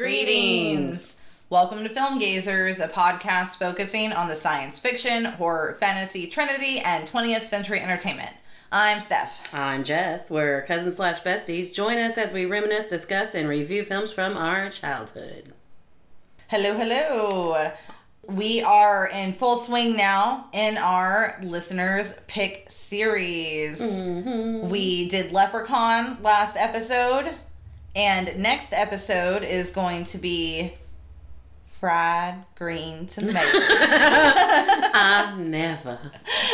Greetings. Welcome to Film Gazers, a podcast focusing on the science fiction, horror, fantasy, trinity, and 20th century entertainment. I'm Steph. I'm Jess. We're cousins slash besties. Join us as we reminisce, discuss, and review films from our childhood. Hello, hello. We are in full swing now in our listeners pick series. Mm-hmm. We did Leprechaun last episode, and next episode is going to be fried green tomatoes. I never.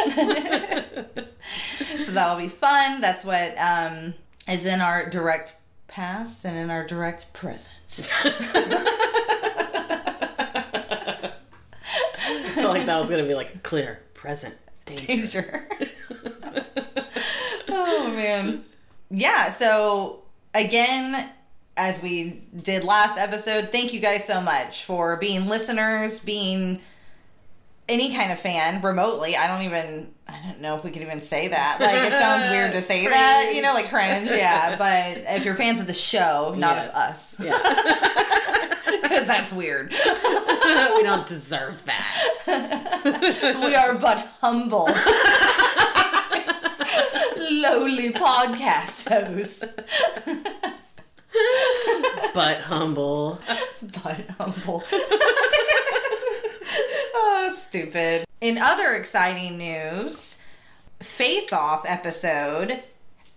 so that'll be fun. That's what um, is in our direct past and in our direct present. I feel like that was gonna be like clear, present, danger. Danger. oh man. Yeah, so again, as we did last episode, thank you guys so much for being listeners, being any kind of fan remotely. I don't even I don't know if we could even say that. Like it sounds weird to say that, you know, like cringe, yeah. But if you're fans of the show, not of us. Yeah, Because that's weird. we don't deserve that. we are but humble. Lowly podcast hosts. But humble. but humble. oh, stupid. In other exciting news, Face Off episode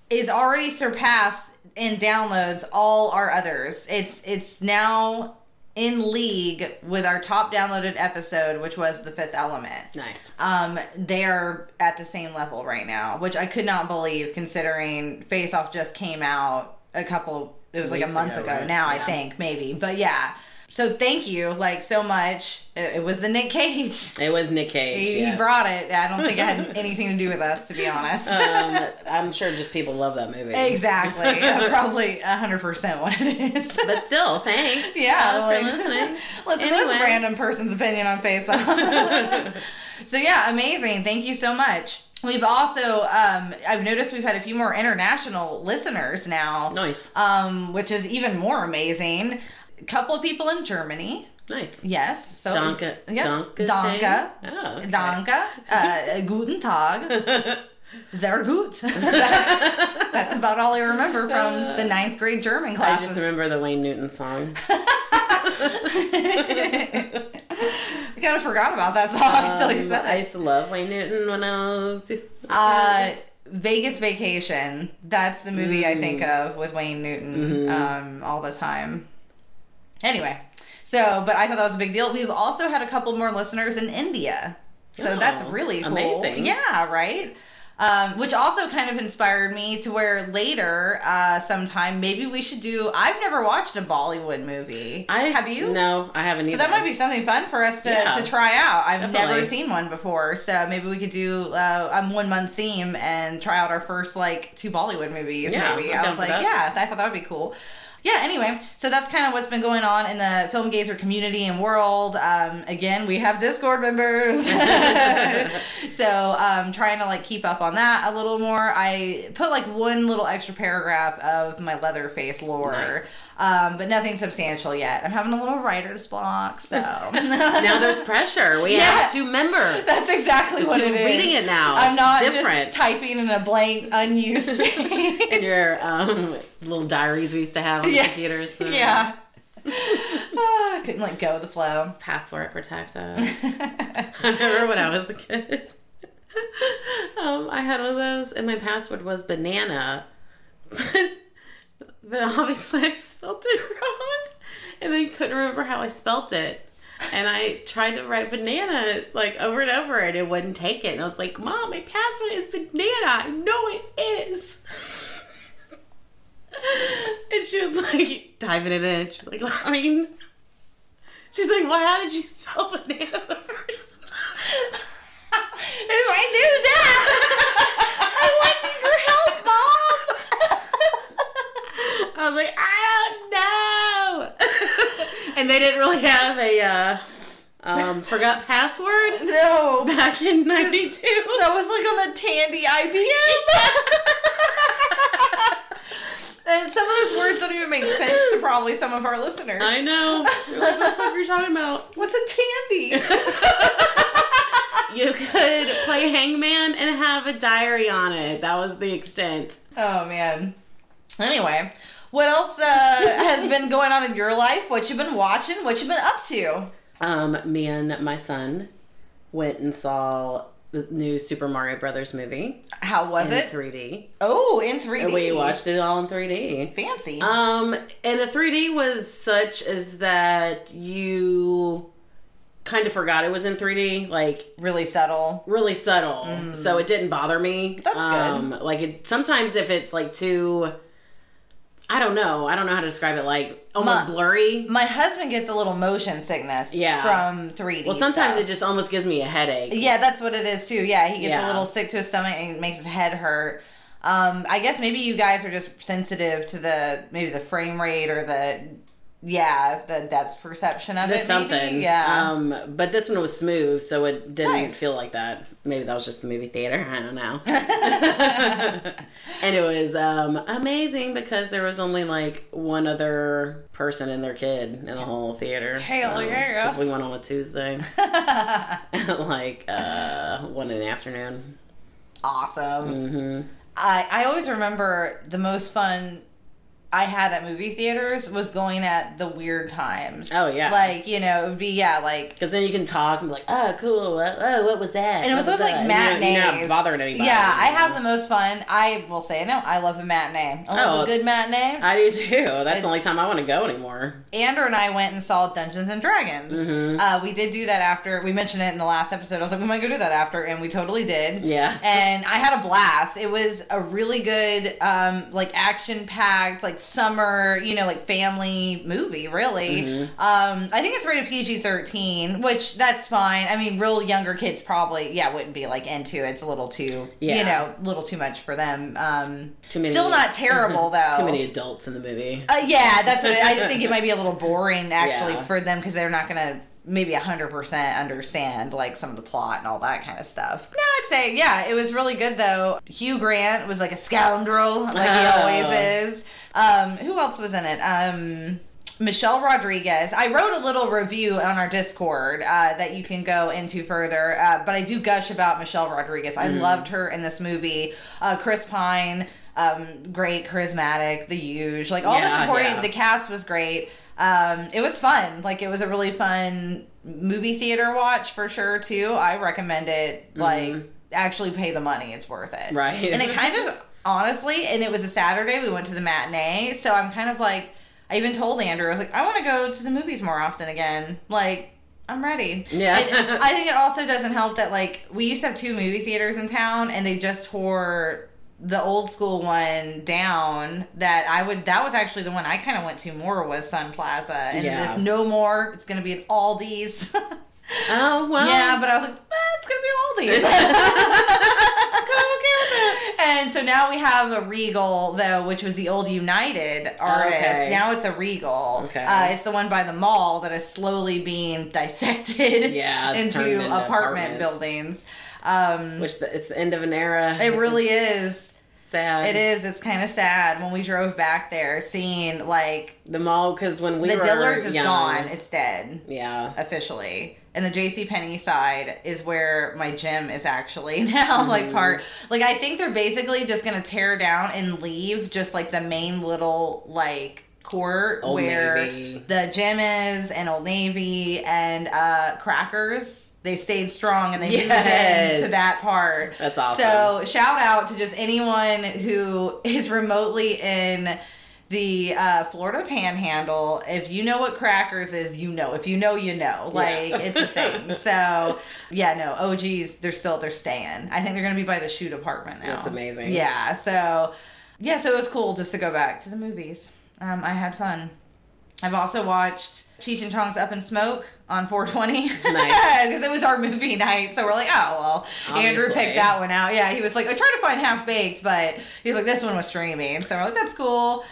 is already surpassed in downloads all our others. It's it's now in league with our top downloaded episode, which was The Fifth Element. Nice. Um, they are at the same level right now, which I could not believe considering Face Off just came out a couple it was like a month ago, ago, right? now, I think, maybe. But yeah. So thank you, like so much. It, it was the Nick Cage. It was Nick Cage. He, he brought it. I don't think it had anything to do with us, to be honest. um, I'm sure just people love that movie. exactly. That's probably hundred percent what it is. But still, thanks. Yeah, uh, like- for listening. Listen to this Anyway. random person's opinion on Face Off. so yeah, amazing. Thank you so much. We've also, um, I've noticed we've had a few more international listeners now, Nice. um, which is even more amazing. A couple of people in Germany. Nice. Yes. So Danke. Yes. Danke. Danke. Oh, okay. Danke. Uh, guten Tag. Sehr gut. that's, that's about all I remember from the ninth grade German class. I just remember the Wayne Newton song. I kind of forgot about that song until you Um, said I used to love Wayne Newton when I was. Uh, Vegas Vacation. That's the movie I think Mm. of with Wayne Newton Mm-hmm. um, all the time. Anyway, so but I thought that was a big deal. We've also had a couple more listeners in India, so Oh, that's really cool. amazing. Yeah, right. Um, which also kind of inspired me to where later, uh, sometime maybe we should do. I've never watched a Bollywood movie. I have you? No, I haven't Either. So that might be something fun for us to, Yeah. to try out. I've never seen one before, so maybe we could do uh, a one month theme and try out our first like two Bollywood movies. Yeah, maybe I'm I was like, that. yeah, I thought that would be cool. Yeah. Anyway, so that's kind of what's been going on in the film gazer community and world. Um, again, we have Discord members, so um, trying to like keep up on that a little more. I put like one little extra paragraph of my Leatherface lore. Nice. Um, but nothing substantial yet. I'm having a little writer's block, so now there's pressure. We Yeah. have two members. That's exactly There's what it is. reading it now. I'm not different. just typing in a blank, unused space. in your um, little diaries we used to have on Yeah. the computers. so- yeah. Ah, I couldn't like go with the flow. Password protector. I remember when I was a kid. Um, I had one of those, and my password was banana. But obviously, I spelled it wrong, and then couldn't remember how I spelt it. And I tried to write banana like over and over, and it wouldn't take it. And I was like, "Mom, my password is banana. I know it is." And she was like diving it in. She's like, I mean, she's like, well, how did you spell banana the first time? If I knew that, I wouldn't need your help, Mom. I was like, I don't know. and they didn't really have a uh, um, forgot password No, back in '92. that was like on the Tandy IBM. And some of those words don't even make sense to probably some of our listeners. I know. Like, what the fuck are you talking about? What's a tandy? You could play hangman and have a diary on it. That was the extent. oh man. Anyway, what else uh, has been going on in your life? What you've been watching? What you've been up to? Um, me and my son went and saw the new Super Mario Brothers movie How was in it? 3D. Oh, in 3D. And we watched it all in 3D. Fancy. Um, and the 3D was such as that you kind of forgot it was in 3D, like really subtle. really subtle. So it didn't bother me. Mm. That's good. um, Like it, sometimes if it's like too, I don't know. I don't know how to describe it. Like almost Ma- blurry. My husband gets a little motion sickness Yeah. from 3D. Well, sometimes stuff. it just almost gives me a headache. Yeah, that's what it is too. Yeah, he gets a little sick to his stomach and it makes his head hurt. Um, I guess maybe you guys are just sensitive to the maybe the frame rate or the yeah the depth perception of There's it. maybe? something. Yeah. Um, but this one was smooth, so it didn't Nice. feel like that. Maybe that was just the movie theater. I don't know. and it was um, amazing because there was only like one other person and their kid in the whole theater. Hell yeah. 'cause we went on a Tuesday, like uh, one in the afternoon. awesome. hmm I I always remember the most fun I had at movie theaters was going at the weird times. Oh, yeah. Like you know it would be yeah like Because then you can talk and be like, "Oh, cool. Oh, what was that?" And it was always like And matinees. You're, you're not bothering anybody. Yeah, I have the most fun. I will say no. I love a matinee. I love Oh. a good matinee. I do too. That's It's- the only time I want to go anymore. Andrew and I went and saw Dungeons and Dragons. Mhm. Uh, we did do that after we mentioned it in the last episode. I was like, we might go do that after, and we totally did. Yeah. And I had a blast. It was a really good, um, like action packed, like summer, you know, like family movie. Really. Mhm. Um, I think it's rated PG thirteen, which that's fine. I mean, real younger kids probably, yeah, wouldn't be like into it. It's a little too, Yeah. you know, a little too much for them. Um, Too many- Still not terrible though. Too many adults in the movie. Uh, yeah, that's what it, I just think it might be a little boring actually Yeah. for them because they're not gonna maybe hundred percent understand like some of the plot and all that kind of stuff. No, I'd say yeah, it was really good though. Hugh Grant was like a scoundrel, like he Oh. always is. Um, who else was in it? Um. Michelle Rodriguez. I wrote a little review on our Discord uh, that you can go into further, uh, but I do gush about Michelle Rodriguez. I Mm. loved her in this movie. Uh, Chris Pine, um, great, charismatic, the huge, like all the Yeah, supporting. yeah. The cast was great. Um, it was fun. Like it was a really fun movie theater watch for sure too. I recommend it. Like actually pay the money. It's worth it. Mm-hmm. Right. And it kind of honestly, and it was a Saturday. We went to the matinee, so I'm kind of like. I even told Andrew, I was like, I want to go to the movies more often again. Like, I'm ready. Yeah. And I think it also doesn't help that like we used to have two movie theaters in town, and they just tore the old school one down. That I would. That was actually the one I kind of went to more was Sun Plaza, and Yeah. this no more. It's gonna be an Aldi's. oh well. yeah, but I was like, eh, it's gonna be Aldi's. okay with that. And so now we have a Regal, though, which was the old United artist. Okay. Now it's a Regal. Okay. Uh, it's the one by the mall that is slowly being dissected Yeah, into, into apartment apartments. buildings. Um, Which the, it's the end of an era. it really is. sad. It is. It's kind of sad when we drove back there, seeing like the mall because when we the Dillard's is young, gone. It's dead Yeah. officially. And the JC Penney side is where my gym is actually now Mm-hmm. like part like I think they're basically just gonna tear down and leave just like the main little like court Old where Navy. the gym is and Old Navy and uh crackers. They stayed strong and they moved Yes. into that part. That's awesome. So shout out to just anyone who is remotely in the uh, Florida Panhandle. If you know what crackers is, you know. If you know, you know. Like Yeah. it's a thing. So yeah, no OGs. They're still they're staying. I think they're gonna be by the shoe department now. That's amazing. Yeah. So yeah, so it was cool just to go back to the movies. Um, I had fun. I've also watched Cheech and Chong's Up in Smoke on 420 Nice. because it was our movie night. So we're like, oh well, Andrew picked that one out. Yeah, he was like, I tried to find Half Baked, but he's like, this one was streaming. So we're like, that's cool.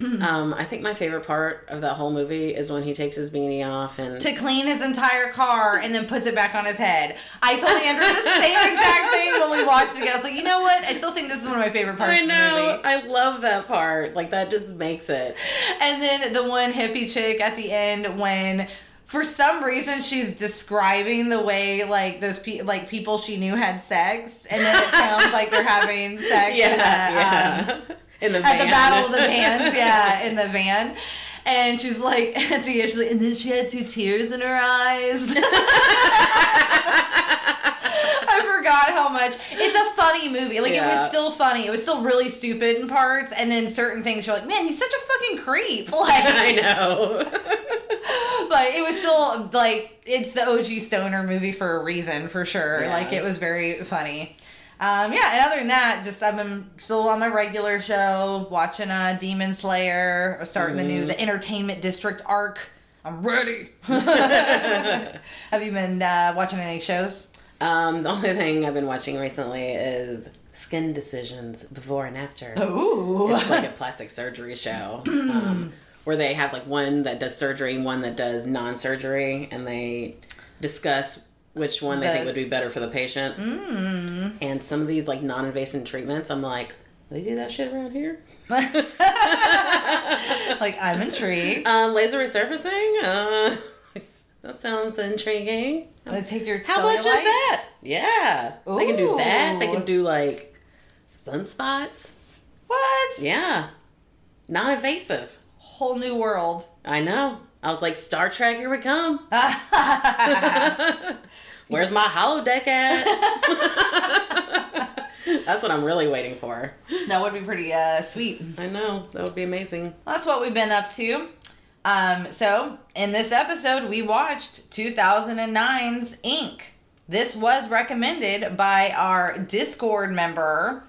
Um, I think my favorite part of that whole movie is when he takes his beanie off and to clean his entire car and then puts it back on his head. I told Andrew the same exact thing when we watched it. I was like, you know what? I still think this is one of my favorite parts I of the know. movie. I love that part. Like that just makes it. And then the one hippie chick at the end when for some reason she's describing the way like those pe- like people she knew had sex and then it sounds like they're having sex in the, um, in the at the battle of the Bands, yeah in the van and she's like at the end she's like, and then she had two tears in her eyes I forgot how much. It's a funny movie. Like it was still funny. It was still really stupid in parts, and then certain things you're like, man, he's such a fucking creep. Like, I know. but it was still like it's the OG stoner movie for a reason, for sure. Yeah. Like it was very funny. Um, yeah, and other than that, just I've been still on my regular show, watching uh, Demon Slayer, starting the Mm-hmm. new the Entertainment District arc. I'm ready. Have you been uh, watching any shows? um, the only thing I've been watching recently is Skin Decisions Before and After. Ooh. It's like a plastic surgery show. Um, where they have like one that does surgery one that does non-surgery, and they discuss which one they think would be better for the patient. Mm. And some of these like non-invasive treatments, I'm like, they do that shit around here. like I'm intrigued. Um, laser resurfacing. Uh, that sounds intriguing. Uh, Take your How much is that? Yeah, they can do that. They can do like sunspots. What? Yeah, non-invasive. Whole new world. I know. I was like, Star Trek, here we come. Where's my holodeck at? That's what I'm really waiting for. that would be pretty uh, sweet. I know. That would be amazing. That's what we've been up to. Um, so, in this episode, we watched 2009's Ink. This was recommended by our Discord member,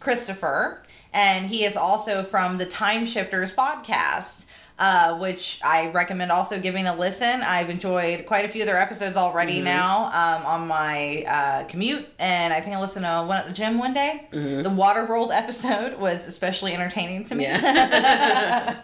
Christopher, and he is also from the Time Shifters podcast. Uh, which I recommend also giving a listen. I've enjoyed quite a few of their episodes already now um, on my uh, commute, and I think I listened to one at the gym one day. The Waterworld episode was especially entertaining to me. Yeah.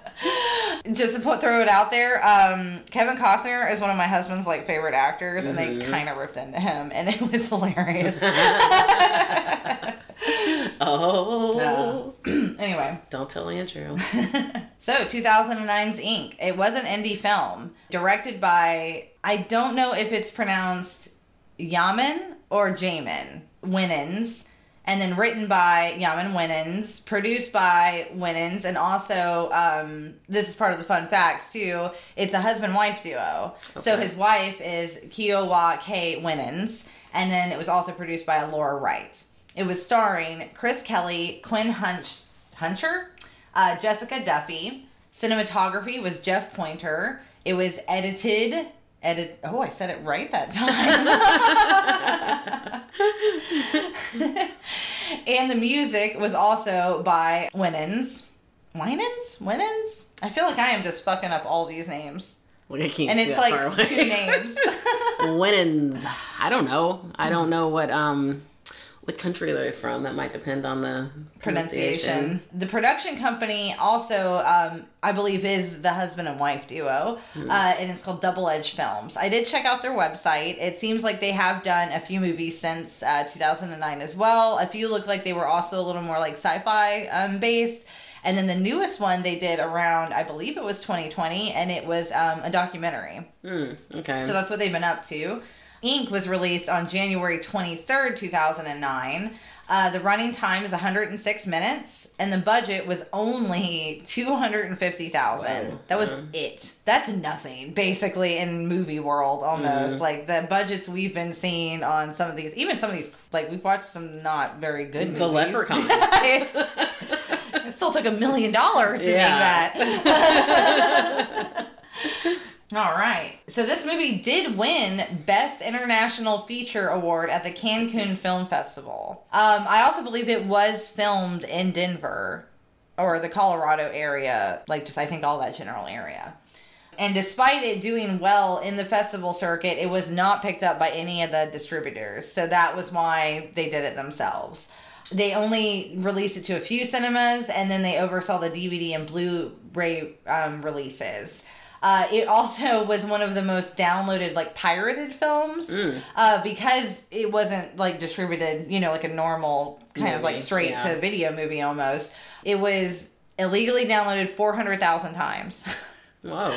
just to put throw it out there, um, Kevin Costner is one of my husband's like favorite actors, and they kind of ripped into him, and it was hilarious. oh. anyway, Don't tell Andrew. so 2009's Ink. It was an indie film directed by I don't know if it's pronounced Yaman or Jamin Winans. And then written by Yaman Winans, produced by Winans, and also um, this is part of the fun facts too. It's a husband wife duo. So his wife is Kiowa K Winans, and then it was also produced by Laura Wright. It was starring Chris Kelly, Quinn Hunch, Hunchar, uh, Jessica Duffy. Cinematography was Jeff Pointer. It was edited. Edit. Oh, I said it right that time. and the music was also by Winans. Winans? Winans? I feel like I am just fucking up all these names. Look, I can't And it's like two names. Winans. I don't know. I don't know what um what country they're from. That might depend on the pronunciation. The production company also, um, I believe, is the husband and wife duo, uh, and it's called Double Edge Films. I did check out their website. It seems like they have done a few movies since uh, 2009 as well. A few look like they were also a little more like sci-fi um, based. And then the newest one they did around, I believe it was 2020, and it was um, a documentary. Hmm, okay. So that's what they've been up to. Ink was released on January 23rd, 2009. Uh, the running time is 106 minutes, and the budget was only 250,000. Wow. That was Wow. it. That's nothing, basically, in movie world almost. Mm-hmm. Like the budgets we've been seeing on some of these, even some of these, like we've watched some not very good movies. The Leprechaun. It still took a million dollars to Yeah. make that. All right. So this movie did win Best International Feature Award at the Cancun Film Festival. Um, I also believe it was filmed in Denver or the Colorado area, like just I think all that general area. And despite it doing well in the festival circuit, it was not picked up by any of the distributors. So that was why they did it themselves. they only released it to a few cinemas, and then they oversaw the DVD and Blu-ray um, releases. Uh, it also was one of the most downloaded, like pirated films, Mm. uh, because it wasn't like distributed, you know, like a normal kind of like straight yeah. to video movie almost. It was illegally downloaded four hundred thousand times. Whoa.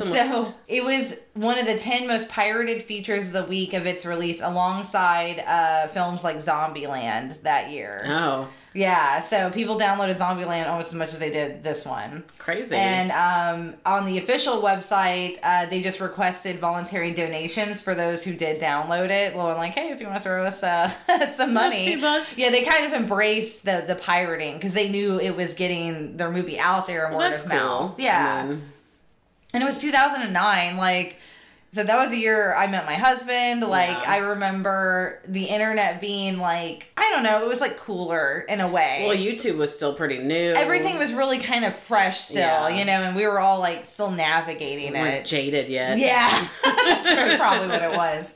Almost- So it was one of the 10 most pirated features of the week of its release alongside uh, films like Zombieland that year. oh, Yeah, so people downloaded Zombieland almost as much as they did this one. crazy. And um, on the official website, uh, they just requested voluntary donations for those who did download it. Well, like, hey, if you want to throw us uh, some money. Yeah, they kind of embraced the, the pirating because they knew it was getting their movie out there and Well, word of cool. mouth. Yeah. And it was 2009. Like, so that was the year I met my husband. Like, Yeah. I remember the internet being like, I don't know, it was like cooler in a way. well, YouTube was still pretty new. Everything was really kind of fresh still, Yeah. you know, and we were all like still navigating We it. jaded yet. Yeah, that's probably what it was.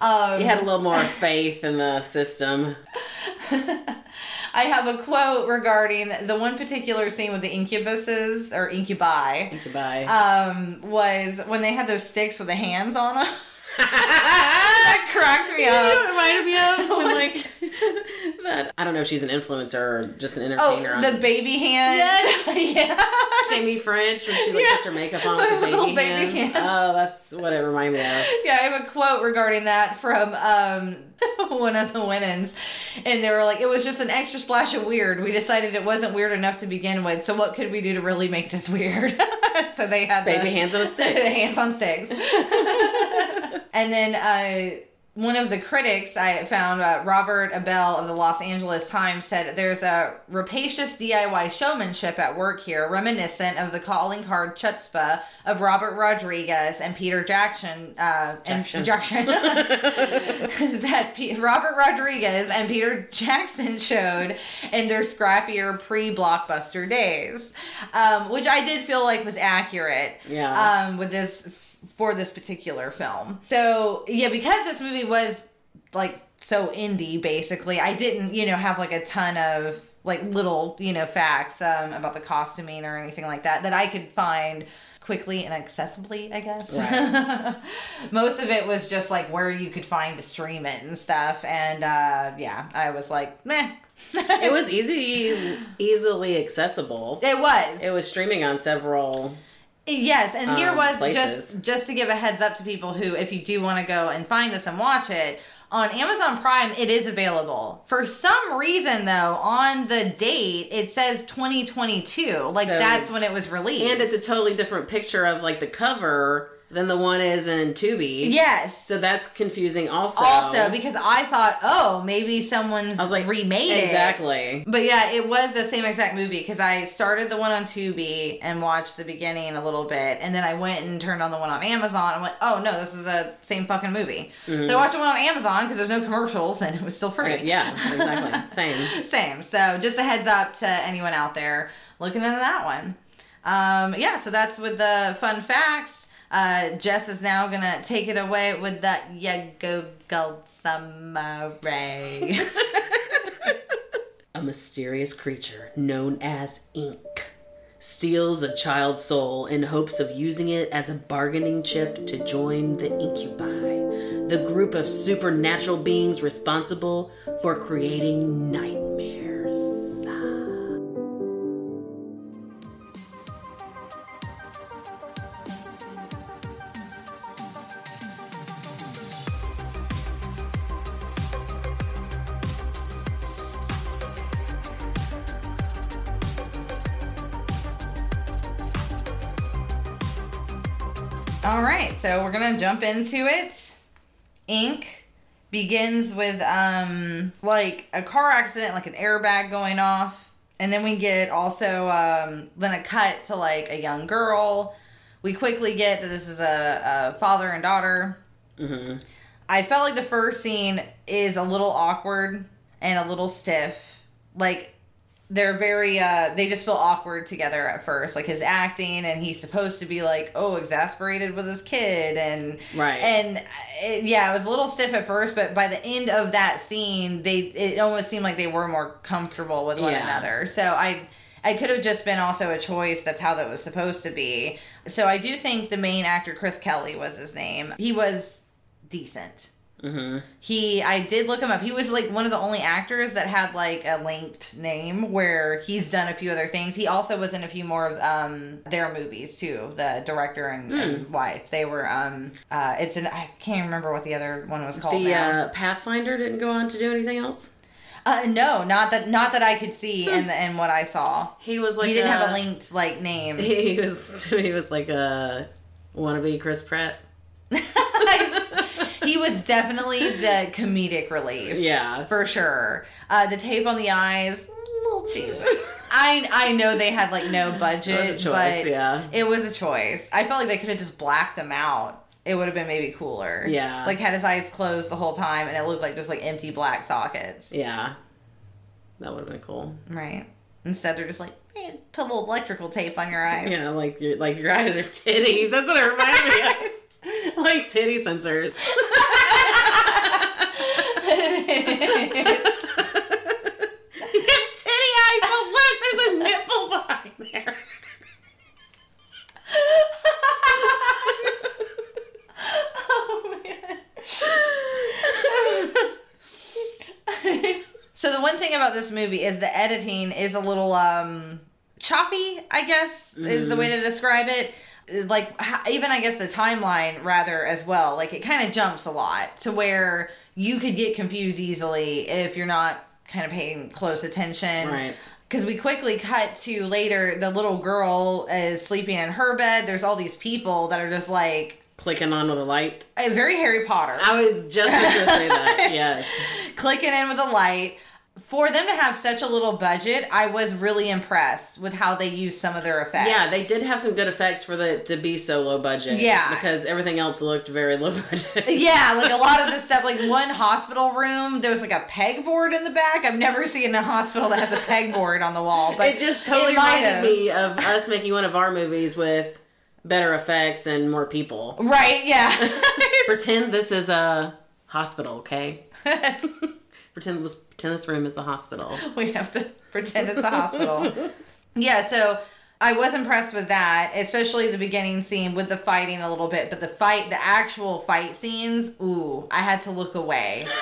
Um, You had a little more faith in the system. I have a quote regarding the one particular scene with the incubuses or incubi. Buy. Um, was when they had those sticks with the hands on them. that cracked me You know up. what it reminded me of when like that. I don't know if she's an influencer or just an Oh, entertainer. on the baby hands. Yes. yeah. Jamie French when she like Yeah. puts her makeup on with the baby, baby hands. hands. Oh, that's what it reminded me of. Yeah, I have a quote regarding that from um, one of the Winans. And they were like, it was just an extra splash of weird. We decided it wasn't weird enough to begin with. So what could we do to really make this weird? so they had Baby the, hands on a the hands on sticks. And then uh, one of the critics I found, uh, Robert Abele of the Los Angeles Times, said there's a rapacious DIY showmanship at work here, reminiscent of the calling card chutzpah of Robert Rodriguez and Peter Jackson. Uh, Jackson. And Jackson. that P- Robert Rodriguez and Peter Jackson showed in their scrappier pre-blockbuster days, um, which I did feel like was accurate Yeah. um, with this for this particular film. So yeah, because this movie was like so indie, basically, I didn't you know have like a ton of like little you know facts um, about the costuming or anything like that that I could find quickly and accessibly i guess most of it was just like where you could find to stream it and stuff and uh yeah i was like meh it was easy, easily accessible. it was It was streaming on several. Yes, and here um, was places. just just to give a heads up to people who, if you do want to go and find this and watch it on Amazon Prime, it is available. For some reason, though, on the date it says 2022, like So- that's when it was released, And it's a totally different picture of like the cover than the one is in Tubi. yes. So that's confusing also. also, because I thought, oh, maybe someone's I was like, remade it. Exactly. But yeah, it was the same exact movie because I started the one on Tubi and watched the beginning a little bit, and then I went and turned on the one on Amazon and went, oh no, this is the same fucking movie. So I watched the one on Amazon because there's no commercials and it was still free. Right, yeah, exactly. Same. Same. So just a heads up to anyone out there looking into that one. Um, yeah, so that's with the fun facts. Uh, Jess is now gonna take it away with that Yago Samurai. A mysterious creature known as ink steals a child's soul in hopes of using it as a bargaining chip to join the incubi, the group of supernatural beings responsible for creating nightmares. So we're gonna jump into it. Ink begins with um like a car accident, like an airbag going off, and then we get also um then a cut to like a young girl. We quickly get that this is a, a father and daughter. hmm I felt like the first scene is a little awkward and a little stiff. Like they're very uh they just feel awkward together at first like his acting and he's supposed to be like oh exasperated with his kid and Right. and it, yeah it was a little stiff at first but by the end of that scene they it almost seemed like they were more comfortable with one Yeah. another so i i could have just been also a choice that's how that was supposed to be so i do think the main actor chris kelly was his name he was decent Mm-hmm. he I did look him up. He was like one of the only actors that had like a linked name where he's done a few other things. He also was in a few more of um their movies too. The director and, Hmm. and wife. They were um uh it's an I can't remember what the other one was called The uh, Pathfinder didn't go on to do anything else. Uh, no, not that not that I could see in in what I saw. He was like he didn't have a- a linked like name. He was he was like a wannabe Chris Pratt. He was definitely the comedic relief. Yeah. for sure. Uh, the tape on the eyes, little cheesy. I I know they had like no budget, It was a choice, but yeah. it was a choice. I felt like they could have just blacked him out. It would have been maybe cooler. Yeah. like had his eyes closed the whole time, and it looked like just like empty black sockets. Yeah. That would have been cool. Right. Instead, they're just like "Eh, put a little electrical tape on your eyes. Yeah, like your like your eyes are titties. That's what it reminded me of. like titty censors. He's got titty eyes. Oh look, there's a nipple behind there. oh man. so the one thing about this movie is the editing is a little um choppy, I guess is the way to describe it. Like even I guess the timeline rather as well. Like it kind of jumps a lot to where you could get confused easily if you're not kind of paying close attention. Right. Because we quickly cut to later, the little girl is sleeping in her bed. There's all these people that are just like Clicking on with a light. uh, very Harry Potter. I was just going to say that. Yes. clicking in with a light. For them to have such a little budget, I was really impressed with how they used some of their effects. Yeah, they did have some good effects for the to be so low budget. Yeah. because everything else looked very low budget. Yeah, like a lot of the stuff, like one hospital room, there was like a pegboard in the back. I've never seen a hospital that has a pegboard on the wall, but it just totally it reminded have. me of us making one of our movies with better effects and more people. Right? Yeah. Pretend this is a hospital, okay? Pretend this pretend this room is a hospital. we have to pretend it's a hospital. Yeah, so I was impressed with that, especially the beginning scene with the fighting a little bit, but the fight, the actual fight scenes, ooh, I had to look away.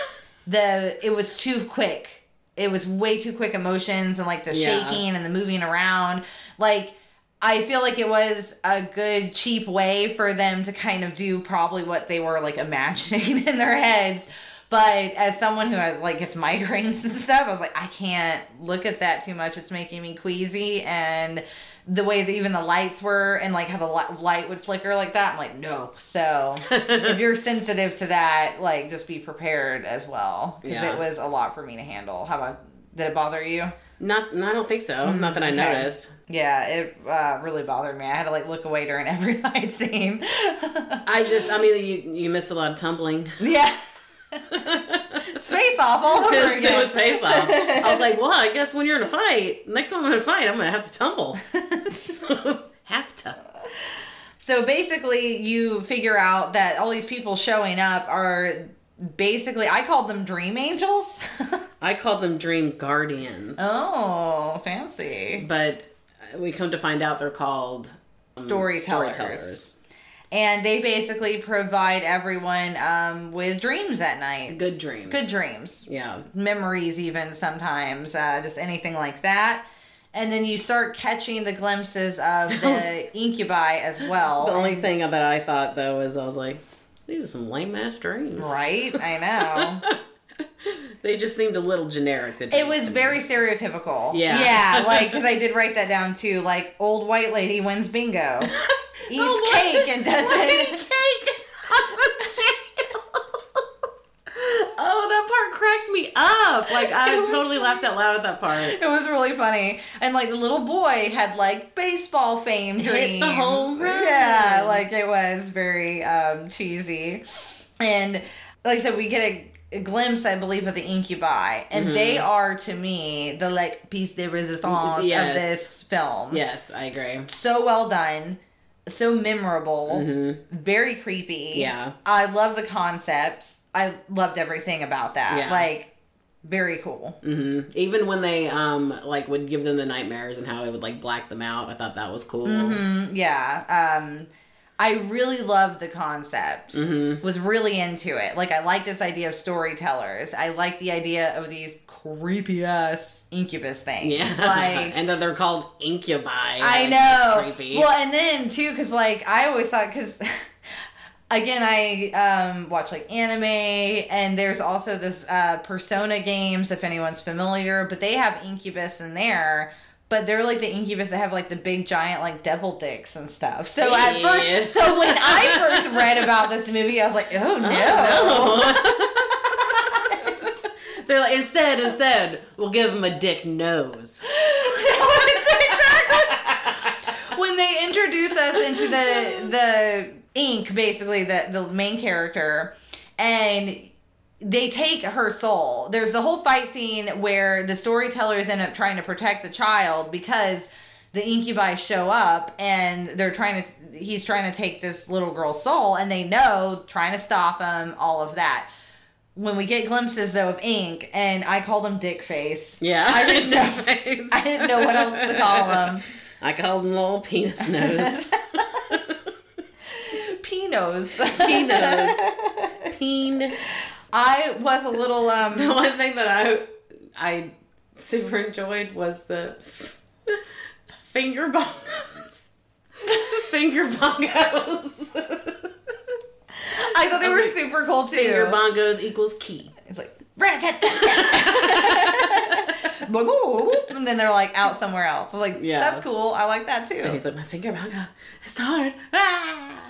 The it was too quick. It was way too quick emotions and like the Yeah. shaking and the moving around. Like I feel like it was a good cheap way for them to kind of do probably what they were like imagining in their heads. But as someone who has like gets migraines and stuff, I was like, I can't look at that too much. It's making me queasy, and the way that even the lights were, and like how the light would flicker like that, I'm like, no. So if you're sensitive to that, like just be prepared as well, because Yeah. it was a lot for me to handle. How about? Did it bother you? Not, no, I don't think so. Not that I Mm-hmm. okay. noticed. Yeah, it uh, really bothered me. I had to like look away during every fight scene. I just, I mean, you you missed a lot of tumbling. yeah. it's face off all over again. it was face off. I was like, well, I guess when you're in a fight, next time I'm in a fight, I'm gonna have to tumble. have to. So basically, you figure out that all these people showing up are basically, I called them dream angels. I called them dream guardians, oh, fancy. but we come to find out they're called um, Storytellers. And they basically provide everyone um, with dreams at night. Good dreams. Good dreams. Yeah. Memories, even sometimes, uh, just anything like that. And then you start catching the glimpses of the incubi as well. The only And- thing that I thought though is I was like, these are some lame ass dreams. Right? I know. They just seemed a little generic. The It was very stereotypical. Yeah. Yeah, like, because I did write that down too. Like, old white lady wins bingo, eats Oh, cake, and doesn't. cake on the scale. oh, that part cracked me up. Like I was totally laughed out loud at that part. It was really funny. And, like, the little boy had, like, baseball fame dreams. the whole room. Yeah, like, it was very um, cheesy. And, like I said, we get a glimpse, I believe, of the incubi, and they are to me the like piece de resistance Yes. of this film. Yes, I agree. So well done, so memorable, very creepy. Mm-hmm. Yeah. I love the concept. I loved everything about that. Yeah. Like, very cool. hmm Even when they um like would give them the nightmares and how it would like black them out, I thought that was cool. Mm, yeah. Um, I really loved the concept. Mm-hmm. Was really into it. Like I like this idea of storytellers. I like the idea of these creepy ass incubus things. Yeah, Like and that they're called incubi. I know. creepy. Well, and then too, because like I always thought, because again, I um, watch like anime, and there's also this uh, Persona games, if anyone's familiar, but they have Incubus in there. But they're like the incubus that have like the big giant like devil dicks and stuff. So at first, so when I first read about this movie, I was like, oh no. Oh, no. they're like instead, instead, we'll give them a dick nose. when they introduce us into the the ink basically the the main character and they take her soul there's the whole fight scene where the storytellers end up trying to protect the child because the incubi show up and they're trying to he's trying to take this little girl's soul and they know trying to stop him all of that when we get glimpses though of ink and i called him dick face Yeah, i didn't know i didn't know what else to call him I called him little penis nose. Pinos. Penos. Peen. I was a little um The one thing that I I super enjoyed was the, the finger bongos. The finger bongos. I thought they were super cool too. finger bongos equals key. It's like and then they're like out somewhere else. I was like, Yeah. that's cool. I like that And too. he's like, my finger bongo is hard. Ah!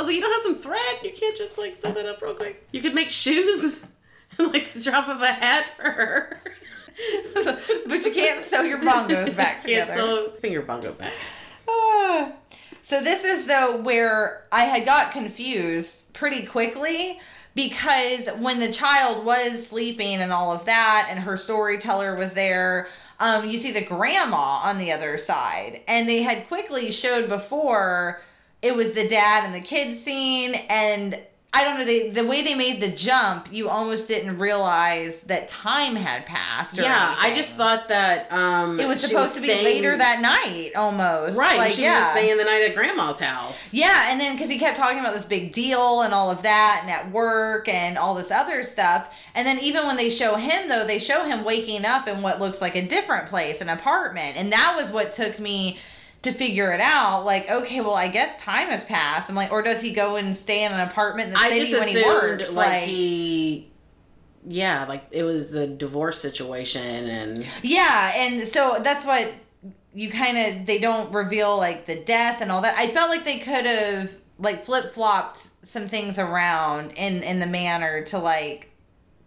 I was like, you don't have some thread? You can't just like sew that up real quick. You could make shoes and like the drop of a hat for her. but you can't sew your bongos back together. Can't sew finger bongo back. Ah. So this is though where I had got confused pretty quickly because when the child was sleeping and all of that and her storyteller was there um, you see the grandma on the other side and they had quickly showed before it was the dad and the kid scene and I don't know they, the way they made the jump you almost didn't realize that time had passed Yeah, I just thought that um it was supposed to be staying- later that night almost Right, like, she yeah. was staying the night at grandma's house. Yeah, and then because he kept talking about this big deal and all of that, and at work and all this other stuff, and then even when they show him though, they show him waking up in what looks like a different place, an apartment, and that was what took me to figure it out. Like, okay, well, I guess time has passed. I'm like, or does he go and stay in an apartment in the I city when he works? like, he yeah, like it was a divorce situation and Yeah, and so that's what you kind of they don't reveal like the death and all that. I felt like they could have like flip flopped some things around in in the manner to like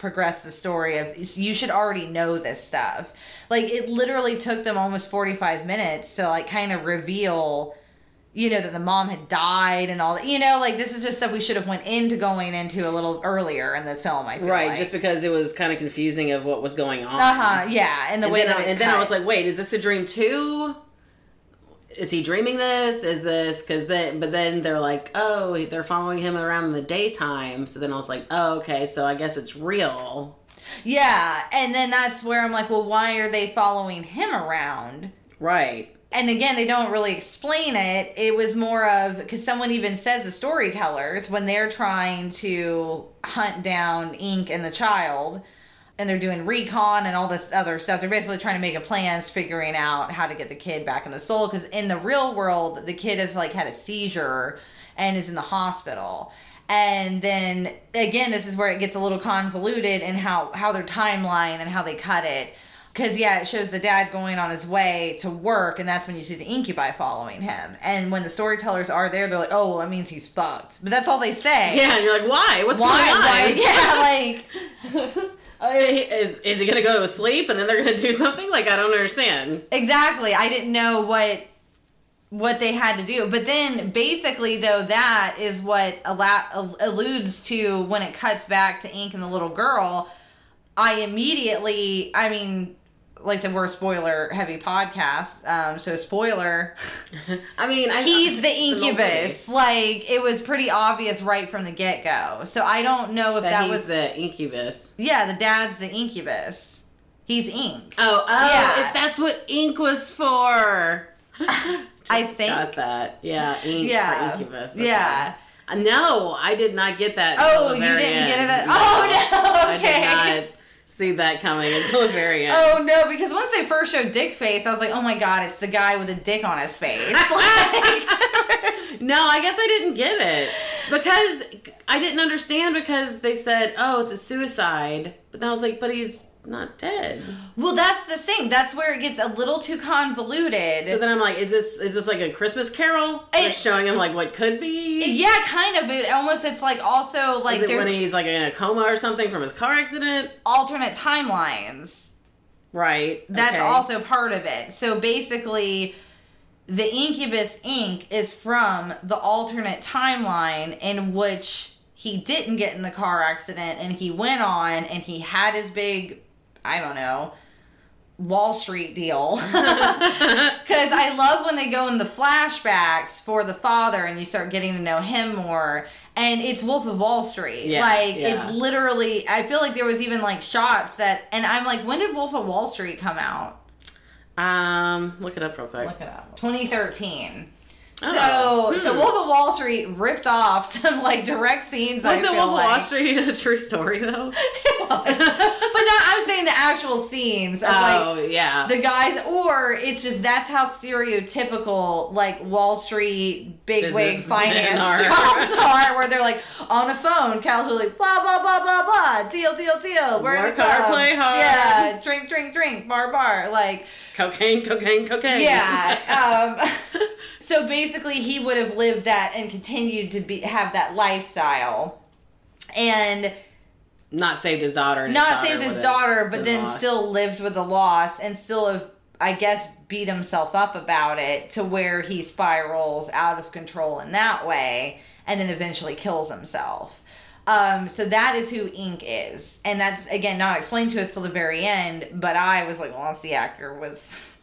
progress the story of you should already know this stuff. Like it literally took them almost 45 minutes to like kind of reveal you know that the mom had died and all that. You know, like this is just stuff we should have went into going into a little earlier in the film, I feel right, like. just because it was kind of confusing of what was going on. uh-huh, yeah, and the And, way then, that I, and then I was like, wait, is this a dream too? Is he dreaming this? Is this because then? But then they're like, oh, they're following him around in the daytime. So then I was like, oh, okay, so I guess it's real. Yeah, and then that's where I'm like, well, why are they following him around? Right. And again, they don't really explain it. It was more of because someone even says the storytellers when they're trying to hunt down Ink and the child, and they're doing recon and all this other stuff. They're basically trying to make a plans, figuring out how to get the kid back in the soul. Because in the real world, the kid has like had a seizure and is in the hospital. And then again, this is where it gets a little convoluted in how how their timeline and how they cut it. Because yeah, it shows the dad going on his way to work, and that's when you see the incubi following him. And when the storytellers are there, they're like, "Oh, well, that means he's fucked." But that's all they say. Yeah, and you're like, why? What's Why? going on? Why? Yeah, like Oh, is is he gonna go to sleep and then they're gonna do something? Like I don't understand. exactly. I didn't know what what they had to do. But then basically though that is what alludes to when it cuts back to Ink and the little girl. I immediately, I mean, like I said, we're a spoiler heavy podcast. Um, so spoiler, I mean, I, he's the incubus. Like it was pretty obvious right from the get go. So I don't know if That, that was the incubus. yeah, the dad's the incubus. He's Ink. Oh, oh, Yeah. if that's what ink was for. I think. Got that. Yeah, ink Yeah. for incubus. Okay. Yeah. Uh, No, I did not get that. Oh, you didn't get it. At, oh no. Okay. I did not see that coming until the very end. Oh no, because once they first showed Dick face, I was like, oh my god, it's the guy with a dick on his face. Like, No, I guess I didn't get it because I didn't understand because they said, "Oh, it's a suicide," but then I was like, "But he's not dead." well, that's the thing. That's where it gets a little too convoluted. So then I'm like, "Is this is this like a Christmas Carol?" They're showing him like what could be. yeah, kind of. It almost it's like also like Is it when he's like in a coma or something from his car accident? alternate timelines. Right. That's okay. also part of it. So basically, the Incubus Ink. is from the alternate timeline in which he didn't get in the car accident and he went on and he had his big, I don't know, Wall Street deal. Because I love when they go in the flashbacks for the father and you start getting to know him more. And it's Wolf of Wall Street. Yeah, like, yeah. it's literally, I feel like there was even like shots that, and I'm like, when did Wolf of Wall Street come out? Um, look it up real quick. Look it up. 2013. Oh, So, so hmm. Wolf of Wall Street ripped off some like direct scenes. I Was it feel Wolf of like. Wall Street a true story though? It was. but no, I'm saying the actual scenes of like oh yeah. the guys, or it's just that's how stereotypical like Wall Street bigwig Businessmen finance are. jobs are, where they're like on a phone, casually blah blah blah blah blah, deal deal deal, we're Work hard, play hard. yeah, drink drink drink, bar bar, like cocaine, cocaine, cocaine. yeah. Um, so basically, he would have lived that and continued to be have that lifestyle, and not saved his daughter. Not daughter saved his daughter, but then still lived with the loss and still have, I guess, beat himself up about it to where he spirals out of control in that way and then eventually kills himself. Um, so that is who Ink is. And that's, again, not explained to us till the very end, but I was like, well, that's the actor with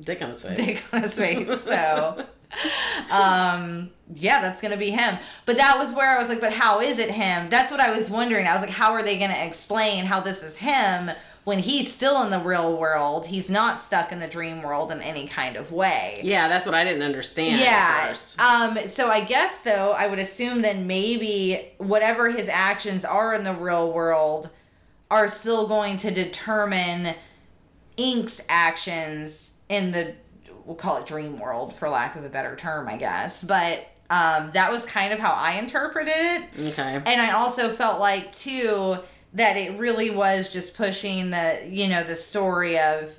dick on his face. dick on his face. So, um, yeah, that's gonna be him. But that was where I was like, but how is it him? That's what I was wondering. I was like, how are they gonna explain how this is him when he's still in the real world? He's not stuck in the dream world in any kind of way. Yeah, that's what I didn't understand. At Yeah. Um. So I guess though, I would assume then maybe whatever his actions are in the real world are still going to determine Ink's actions in the we'll call it dream world for lack of a better term, I guess. But um, that was kind of how I interpreted it. Okay. And I also felt like too that it really was just pushing the you know the story of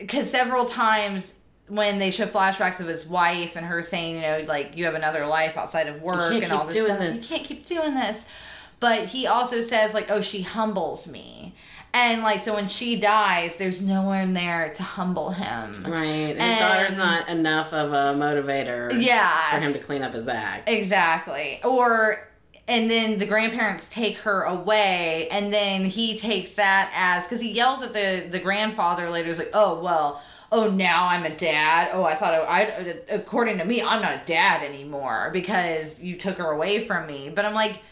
because several times when they show flashbacks of his wife and her saying you know like you have another life outside of work and all this stuff this. you can't keep doing this but he also says like oh she humbles me and like so when she dies there's no one there to humble him Right. His And- daughter's not enough of a motivator yeah for him to clean up his act. Exactly. Or and then the grandparents take her away and then he takes that as cuz he yells at the the grandfather later he's like, "Oh, well, oh now I'm a dad. Oh, I thought I, I according to me, I'm not a dad anymore because you took her away from me." But I'm like,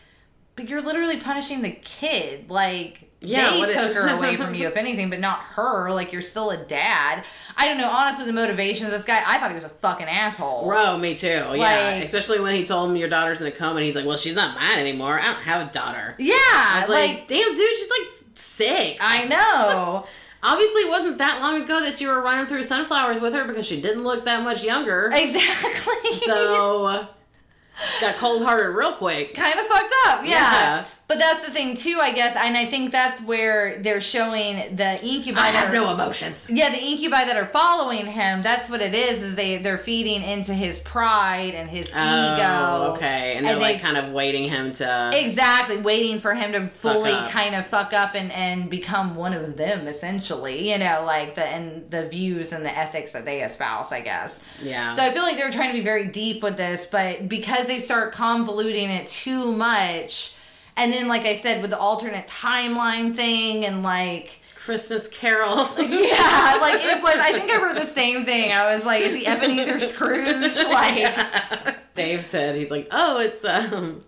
"But you're literally punishing the kid. Like Yeah, they it- took her away from you, if anything, but not her. Like you're still a dad. I don't know. Honestly, the motivation of this guy, I thought he was a fucking asshole. Bro, me too. Yeah. Especially when he told him your daughter's in a coma and he's like, Well, she's not mine anymore. I don't have a daughter. Yeah, I was like, like damn dude, she's like six. I know. Obviously it wasn't that long ago that you were running through sunflowers with her because she didn't look that much younger. exactly. So got cold hearted real quick. kind of fucked up. Yeah. Yeah. But that's the thing too, I guess, and I think that's where they're showing the incubi. I that have are- no emotions. Yeah, the incubi that are following him. That's what it is. Is they they're feeding into his pride and his oh, ego. Oh, okay. And, they're And like they- kind of waiting him to. Exactly, waiting for him to fully kind of fuck up and, and become one of them, essentially. You know, like the and the views and the ethics that they espouse, I guess. Yeah. So I feel like they were trying to be very deep with this, but because they start convoluting it too much, and then like I said with the alternate timeline thing and like Christmas Carol. yeah, like it was. I think I wrote the same thing. I was like, is he Ebenezer Scrooge? Like, Dave said he's like, oh, it's um.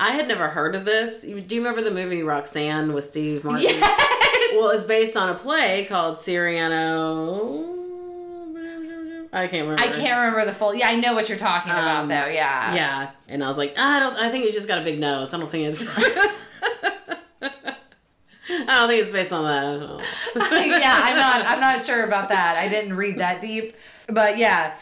I had never heard of this. Do you remember the movie Roxanne with Steve Martin? yes. Well, it's based on a play called Cyrano. I can't remember. I can't remember the full. Yeah, I know what you're talking about Um, though. Yeah. Yeah, and I was like, I don't. I think he's just got a big nose. I don't think it's. I don't think it's based on that. yeah, I'm not. I'm not sure about that. I didn't read that deep, but yeah,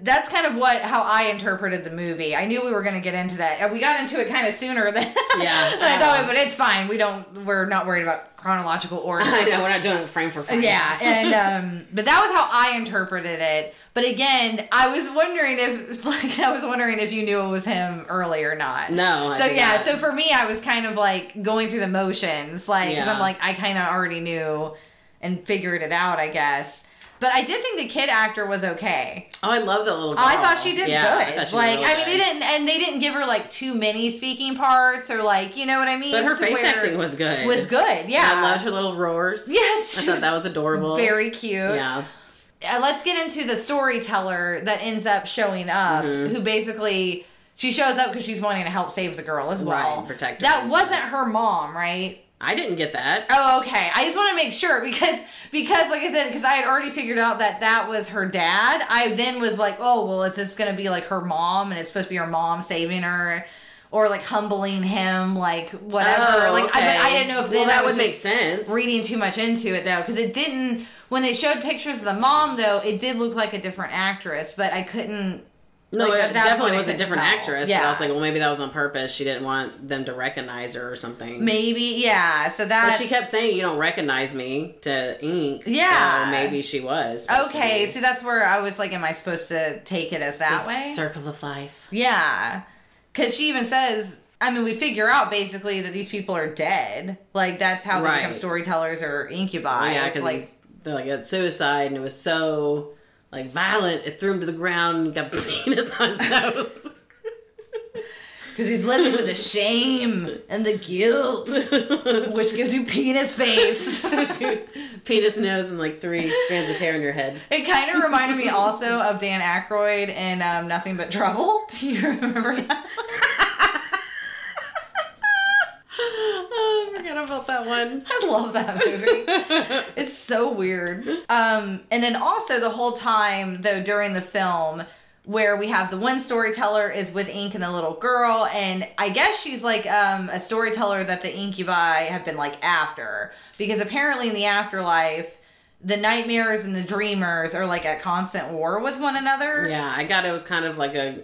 that's kind of what how I interpreted the movie. I knew we were going to get into that. We got into it kind of sooner than, Yeah. than I thought, but it's fine. We don't. We're not worried about chronological order. I know we're not doing it frame for frame. Yeah, and um, but that was how I interpreted it. But again, I was wondering if, like, I was wondering if you knew it was him early or not. No. I So yeah, not. so for me, I was kind of like going through the motions, Like Yeah. I'm like I kind of already knew and figured it out, I guess. But I did think the kid actor was okay. oh, I love that little. Girl. I thought she did Yeah, good. thought she like really I mean, they didn't, and they didn't give her like too many speaking parts or like you know what I mean. But her face acting was good. was good. Yeah, I loved her little roars. Yes, I thought that was adorable. very cute. Yeah. uh, let's get into the storyteller that ends up showing up, Mm-hmm. who basically she shows up because she's wanting to help save the girl as well. Right, protect her That and wasn't her mom, right? I didn't get that. Oh, okay. I just want to make sure because because like I said, because I had already figured out that that was her dad. I then was like, oh well, is this gonna be like her mom, and it's supposed to be her mom saving her, or like humbling him, like whatever. Oh, like I, okay. I didn't know if then well, that I was would make sense. reading too much into it though because it didn't when they showed pictures of the mom though it did look like a different actress but i couldn't no, like, it definitely was a different tell. actress. But I was like, well, maybe that was on purpose. She didn't want them to recognize her or something. maybe yeah so But that she kept saying, "You don't recognize me" to Ink. Yeah. So maybe she was. okay See, that's where i was like am i supposed to take it as that way Circle of life. yeah because she even says I mean, we figure out basically that these people are dead. Like that's how they become storytellers or incubi. yeah, because like they're like at suicide, and it was so like violent. It threw him to the ground. and Got penis on his nose. because he's living with the shame and the guilt, which gives you penis face. penis nose and like three strands of hair in your head. It kind of reminded me also of Dan Aykroyd in um, Nothing But Trouble. Do you remember that? oh, I forgot about that one. I love that movie. it's so weird. Um, and then also the whole time though during the film where we have the one storyteller is with Ink and the little girl, and I guess she's like um, a storyteller that the incubi have been like after because apparently in the afterlife. The nightmares and the dreamers are like at constant war with one another. Yeah, I got it was kind of like a,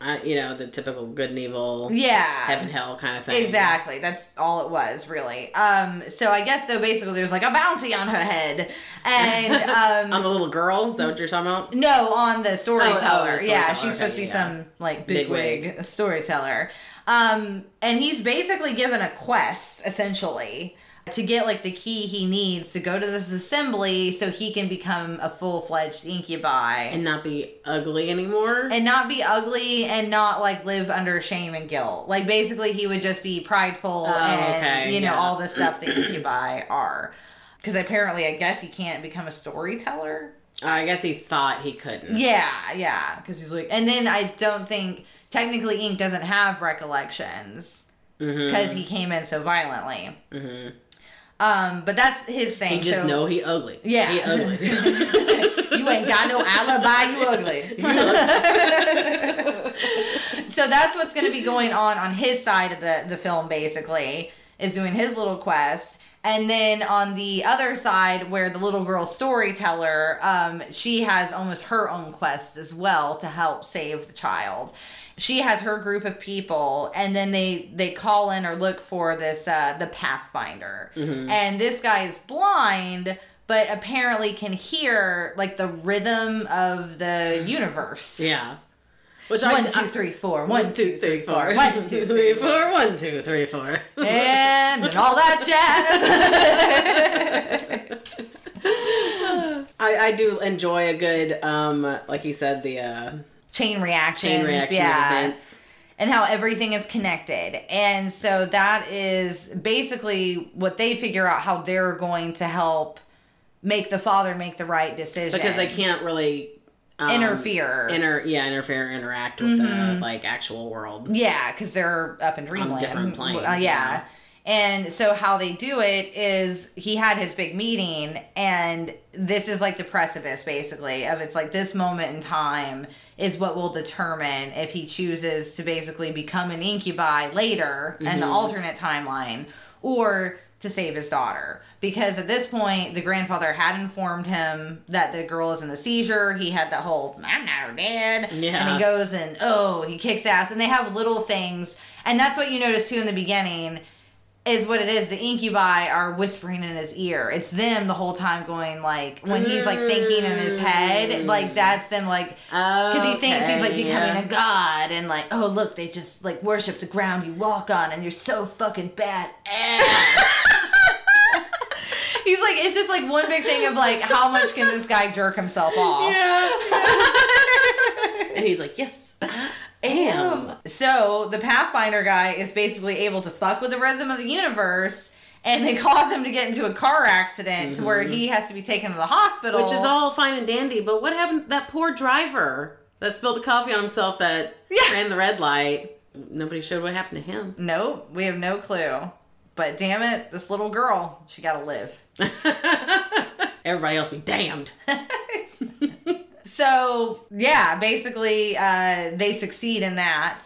uh, you know, the typical good and evil, Yeah. heaven hell kind of thing. Exactly. That's all it was, really. Um, so I guess though basically there's like a bounty on her head. And um, On the little girl, is that what you're talking about? no, on the storyteller. Oh, oh, yeah, she's supposed to be yeah. some like Bigwig. bigwig storyteller. Um, and he's basically given a quest essentially to get like the key he needs to go to this assembly so he can become a full-fledged incubi And not be ugly anymore. and not be ugly and not like live under shame and guilt. Like basically, he would just be prideful Oh, and okay, you know yeah. all the stuff that incubi are. Because apparently, I guess he can't become a storyteller. I guess he thought he couldn't. Yeah, yeah. Because he's like, and then I don't think technically Ink doesn't have recollections Mm-hmm. because he came in so violently. hmm Um, but that's his thing. He just so, know he ugly. Yeah. he ugly. you ain't got no alibi. You ugly. so that's what's going to be going on on his side of the the film. Basically, is doing his little quest. And then on the other side, where the little girl storyteller, um, she has almost her own quest as well to help save the child. She has her group of people, and then they they call in or look for this uh, the Pathfinder, and this guy is blind, but apparently can hear like the rhythm of the universe. yeah. Which I- One, two, I- three, four. One, two, three, four. One, two, three, four. four. One, two, three, four. And, and all that jazz. I, I do enjoy a good, um, like you said, the uh, chain reaction. chain reaction yeah. events. and how everything is connected. And so that is basically what they figure out how they're going to help make the father make the right decision Because they can't really um, interfere. Inter, yeah, interfere, interact with the like actual world. yeah, because they're up in dreamland. different planes, Uh, yeah. yeah. And so how they do it is he had his big meeting and this is like the precipice basically of it's like this moment in time is what will determine if he chooses to basically become an incubi later in the alternate timeline or to save his daughter. Because at this point the grandfather had informed him that the girl is in the seizure. He had the whole i'm not her dad. Yeah. and he goes and oh he kicks ass. And they have little things. And that's what you notice too in the beginning is what it is the incubi are whispering in his ear it's them the whole time going like when he's like thinking in his head like that's them like because he thinks he's like becoming yeah. a god and like oh look they just like worship the ground you walk on and you're so fucking bad He's like, it's just like one big thing of like, how much can this guy jerk himself off? Yeah. and he's like, yes, am. So the Pathfinder guy is basically able to fuck with the rhythm of the universe, and they cause him to get into a car accident to where he mm-hmm. has to be taken to the hospital. Which is all fine and dandy, but what happened to that poor driver that spilled the coffee on himself that Yeah. ran the red light? Nobody showed what happened to him. Nope, we have no clue. But damn it, this little girl, she gotta live. Everybody else be damned. So yeah, basically, uh, they succeed in that,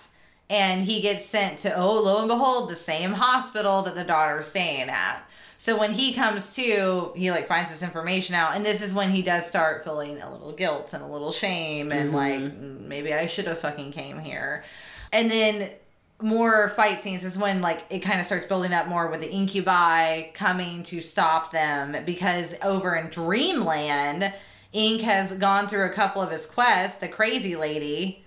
and he gets sent to oh, lo and behold, the same hospital that the daughter's staying at. So when he comes to, he like finds this information out, and this is when he does start feeling a little guilt and a little shame, and like "Mm, maybe I should have fucking came here. And then more fight scenes is when like it kind of starts building up more with the incubi coming to stop them because over in dreamland ink has gone through a couple of his quests the crazy lady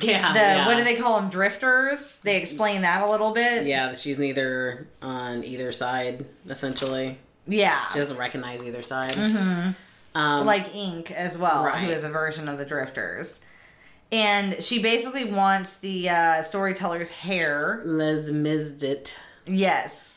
Yeah. the yeah. what do they call them drifters they explain that a little bit Yeah, she's neither on either side, essentially. yeah She doesn't recognize either side. Mm-hmm. Um, like ink as well Right. who is a version of the drifters and she basically wants the uh, storyteller's hair Les Misdit. Yes.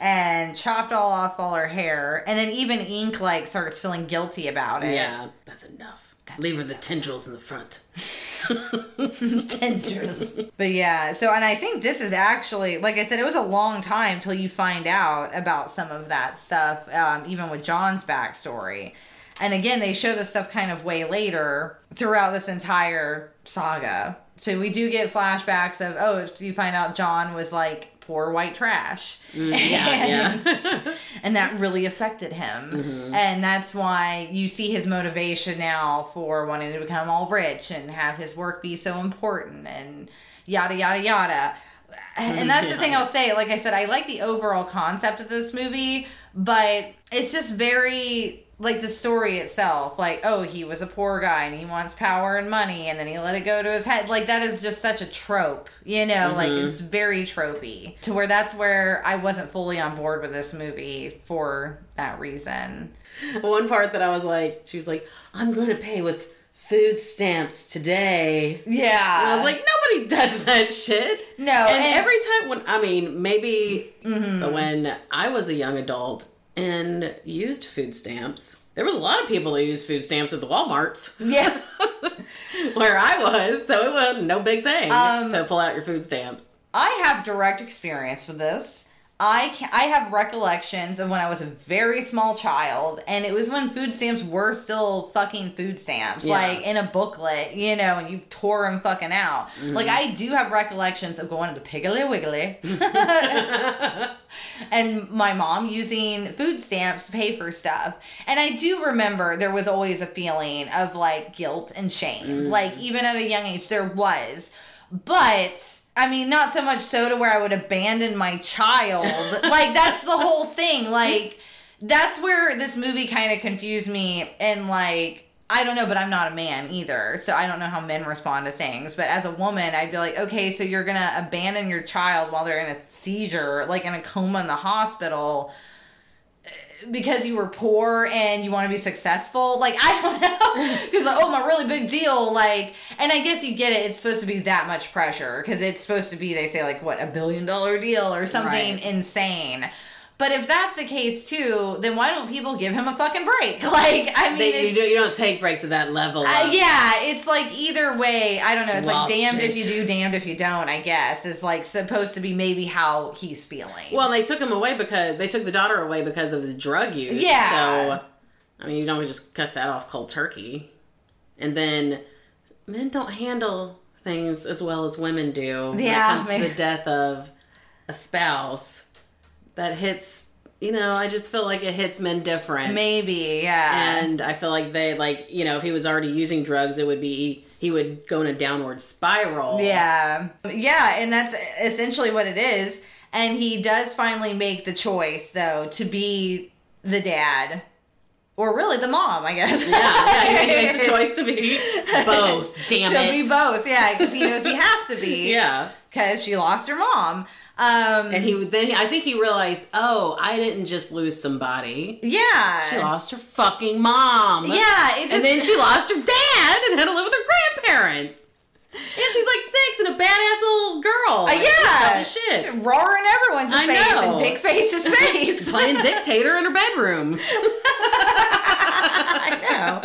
And chopped all off all her hair. And then even Ink like starts feeling guilty about it. Yeah, that's enough. Leave her the tendrils in the front. Tendrils. but yeah, so and I think this is actually like I said, it was a long time till you find out about some of that stuff, um, even with John's backstory. And again, they show this stuff kind of way later throughout this entire saga. So we do get flashbacks of oh, you find out John was like poor white trash. Mm, yeah, And- yeah. and that really affected him. Mm-hmm. And that's why you see his motivation now for wanting to become all rich and have his work be so important and yada yada yada. And mm, that's the thing i'll say. Like i said i like the overall concept of this movie but it's just very like the story itself like oh he was a poor guy and he wants power and money and then he let it go to his head like that is just such a trope you know like it's very tropey to where that's where i wasn't fully on board with this movie for that reason One part that I was like, she was like, I'm going to pay with food stamps today. yeah And I was like, nobody does that shit. no and, and, every time when I mean maybe Mm-hmm. when I was a young adult and used food stamps, there was a lot of people that used food stamps at the WalMarts yeah where I was, so it was no big thing Um, to pull out your food stamps. I have direct experience with this. I can, I have recollections of when I was a very small child, and it was when food stamps were still fucking food stamps, Yeah. like in a booklet, you know, and you tore them fucking out. Mm-hmm. Like I do have recollections of going to the Piggly Wiggly, and my mom using food stamps to pay for stuff. And I do remember there was always a feeling of like guilt and shame. Mm-hmm. Like even at a young age there was. But I mean not so much so to where I would abandon my child. like that's the whole thing. Like that's where this movie kind of confused me and like I don't know, but I'm not a man either. So I don't know how men respond to things. But as a woman, I'd be like, okay, so you're going to abandon your child while they're in a seizure, like in a coma in the hospital because you were poor and you want to be successful. Like, I don't know. Because, like, oh, my really big deal. Like, and I guess you get it. It's supposed to be that much pressure because it's supposed to be, they say, like, what, a billion dollar deal or something Right. insane. But if that's the case too, then why don't people give him a fucking break? Like, I mean, They, you, do, you don't take breaks at that level. Of, uh, yeah, it's like either way. I don't know. It's Wall like damned if you do, damned if you don't. I guess is like supposed to be maybe how he's feeling. Well, they took him away because they took the daughter away because of the drug use. Yeah. So, I mean, you don't just cut that off cold turkey. And then men don't handle things as well as women do when Yeah, it comes maybe. to the death of a spouse. That hits, you know, I just feel like it hits men different. maybe, yeah. And I feel like they, like, you know, if he was already using drugs, it would be, he would go in a downward spiral. Yeah. Yeah, and that's essentially what it is. And he does finally make the choice, though, to be the dad. Or really the mom, I guess. Yeah, yeah, he makes a choice to be both. Damn to it. be both, yeah, because he knows he has to be. Yeah. Because she lost her mom. Um, And he would then I think he realized, oh, I didn't just lose somebody. yeah. She lost her fucking mom. Yeah, And then she lost her dad and had to live with her grandparents. And she's like six and a badass little girl. Uh, yeah, shit. roar in everyone's I face know. and Dick Face's face. Playing dictator in her bedroom. Know.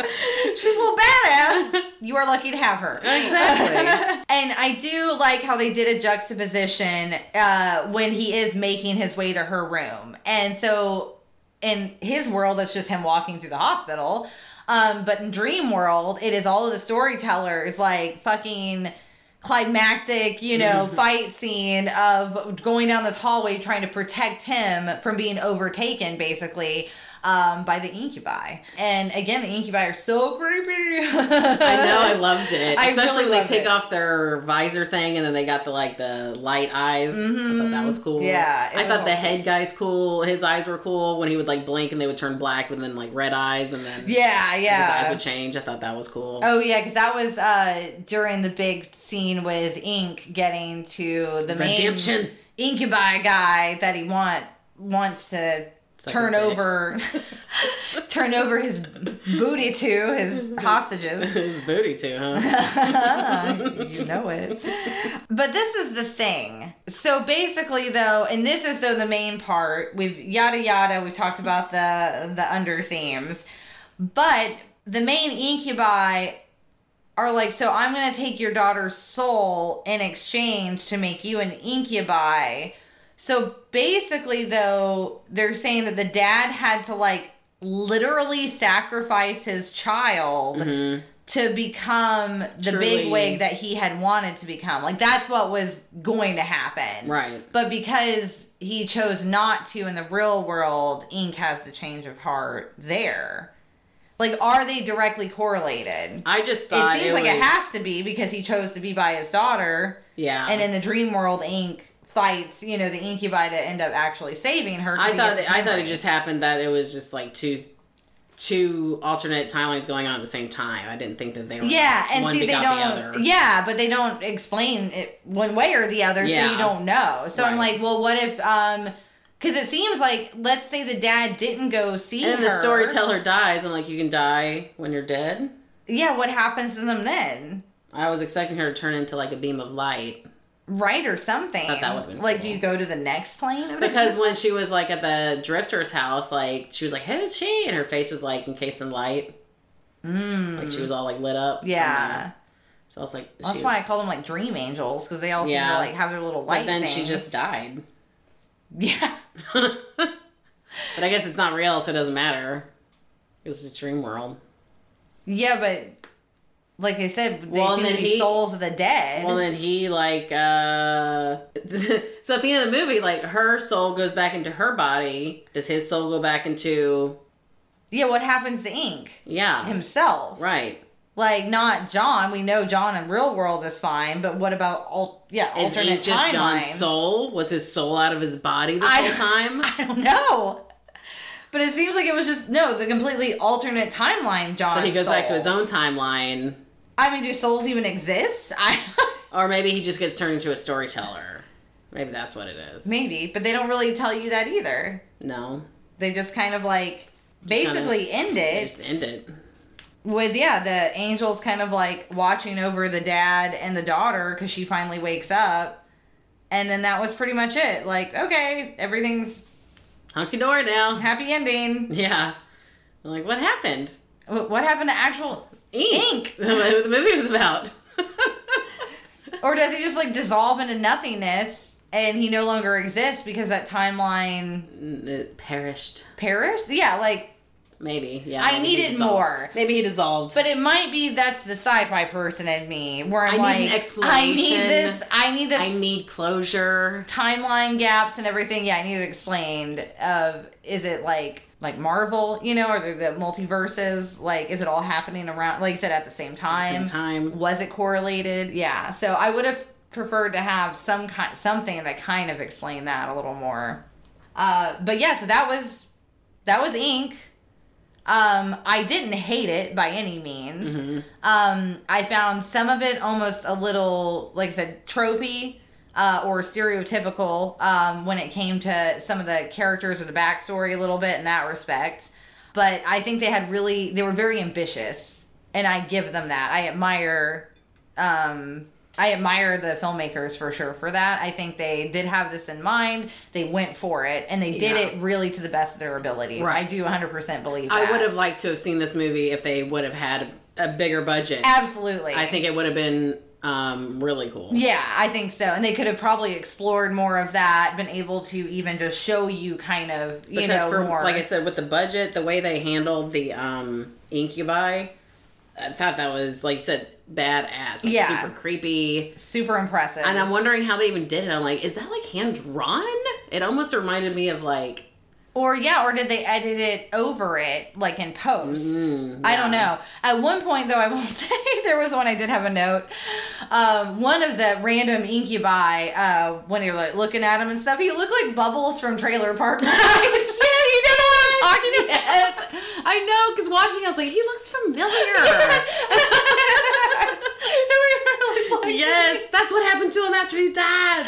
She's a little badass. You are lucky to have her. Exactly. and I do like how they did a juxtaposition uh, when he is making his way to her room. And so in his world, it's just him walking through the hospital. Um, but in Dream World, it is all of the storytellers like fucking climactic, you know, fight scene of going down this hallway trying to protect him from being overtaken, basically. Um, by the incubi, and again, the incubi are so creepy. I know, I loved it. I Especially really when they take it. off their visor thing and then they got the like the light eyes. I thought that was cool. Mm-hmm. Yeah, I thought the awesome. head guy's cool. His eyes were cool when he would like blink and they would turn black and then like red eyes and then Yeah, yeah, his eyes would change. I thought that was cool. Oh yeah, because that was uh during the big scene with Ink getting to the Redemption. main incubi guy that he want wants to Suck turn over turn over his booty to his hostages. his booty to huh? you know it. But this is the thing. So basically though, and this is though the main part, we've yada yada, we've talked about the the under themes. But the main incubi are like, so I'm gonna take your daughter's soul in exchange to make you an incubi. So basically though, they're saying that the dad had to like literally sacrifice his child mm-hmm. to become the Truly. big wig that he had wanted to become. Like that's what was going to happen. Right. But because he chose not to in the real world, Ink has the change of heart there. Like, are they directly correlated? I just It thought seems like it has to be because he chose to be by his daughter, Yeah. and in the dream world, Ink fights, you know, the incubi to end up actually saving her. I thought I thought it just happened that it was just like two two alternate timelines going on at the same time. I didn't think that they were Yeah, and one see, they don't. the other. Yeah, but they don't explain it one way or the other, so you don't know. So I'm like, well, what if? um Because it seems like, let's say the dad didn't go see And then the her. storyteller dies, and like you can die when you're dead. Yeah, what happens to them then? I was expecting her to turn into like a beam of light Right or something. That been like, cool. do you go to the next plane? because when she was like at the drifter's house, like she was like, "Who's she?" and her face was like encased in light, Mm. like she was all like lit up. Yeah. So I was like, That's she- why I call them like dream angels because they all seem Yeah. to like have their little light. But then she just died. yeah. but I guess it's not real, so it doesn't matter. It's a dream world. Yeah, but like I said, they Well, seem to be he- souls of the dead. Well, then he like uh so at the end of the movie, like her soul goes back into her body. Does his soul go back into yeah, what happens to Ink yeah himself? right? Like not John. We know John in real world is fine, but what about al- yeah Is alternate Ink just timeline? John's soul? Was his soul out of his body this I whole time? I don't know. But it seems like it was just no, the completely alternate timeline. John. So he goes back to his own timeline, I mean, do souls even exist? I or maybe he just gets turned into a storyteller. Maybe that's what it is. maybe, but they don't really tell you that either. No, They just kind of like kinda- basically end it just end it. with yeah, the angels kind of like watching over the dad and the daughter because she finally wakes up, and then that was pretty much it. Like, okay, everything's Hunky dory now. happy ending. Yeah. Like, what happened? What happened to actual Ink. what the movie was about. Or does he just like dissolve into nothingness and he no longer exists because that timeline mm, it perished. perished? Yeah, like, Maybe. Yeah. I needed more. Maybe he dissolved. but it might be that's the sci-fi person in me where I'm I like, need an I need this. I need this. I need closure. timeline gaps and everything. Yeah, I need it explained. Of is it like like Marvel, you know, or the, the multiverses? Like, is it all happening around? Like you said, at the same time. Same time. Was it correlated? Yeah. So I would have preferred to have some kind something that kind of explained that a little more. Uh, but yeah, so that was that was Ink. Um, I didn't hate it by any means. Um, I found some of it almost a little, like I said, tropey uh, or stereotypical um, when it came to some of the characters or the backstory a little bit in that respect. But I think they had really, they were very ambitious, and I give them that. I admire um, I admire the filmmakers for sure for that. I think they did have this in mind. They went for it, and they did Yeah. it really to the best of their abilities. Right. I do 100% believe that. I would have liked to have seen this movie if they would have had a bigger budget. Absolutely. I think it would have been um, really cool. Yeah, I think so. And they could have probably explored more of that, been able to even just show you kind of, you because know, for more. like I said, with the budget, the way they handled the um, incubi, I thought that was like you said, badass. Like, Yeah. super creepy. super impressive. And I'm wondering how they even did it. I'm like, is that like hand drawn? It almost reminded me of like Or yeah, or did they edit it over it like in post? Mm, I don't know. At one point though, I will say there was one I did have a note. Um, one of the random incubi, uh, when you're like looking at him and stuff, he looked like Bubbles from Trailer Park. Boys. yeah, you know what I'm talking about. Yes, I know. Because watching, I was like, he looks familiar. we were like, yes, that's what happened to him after he died.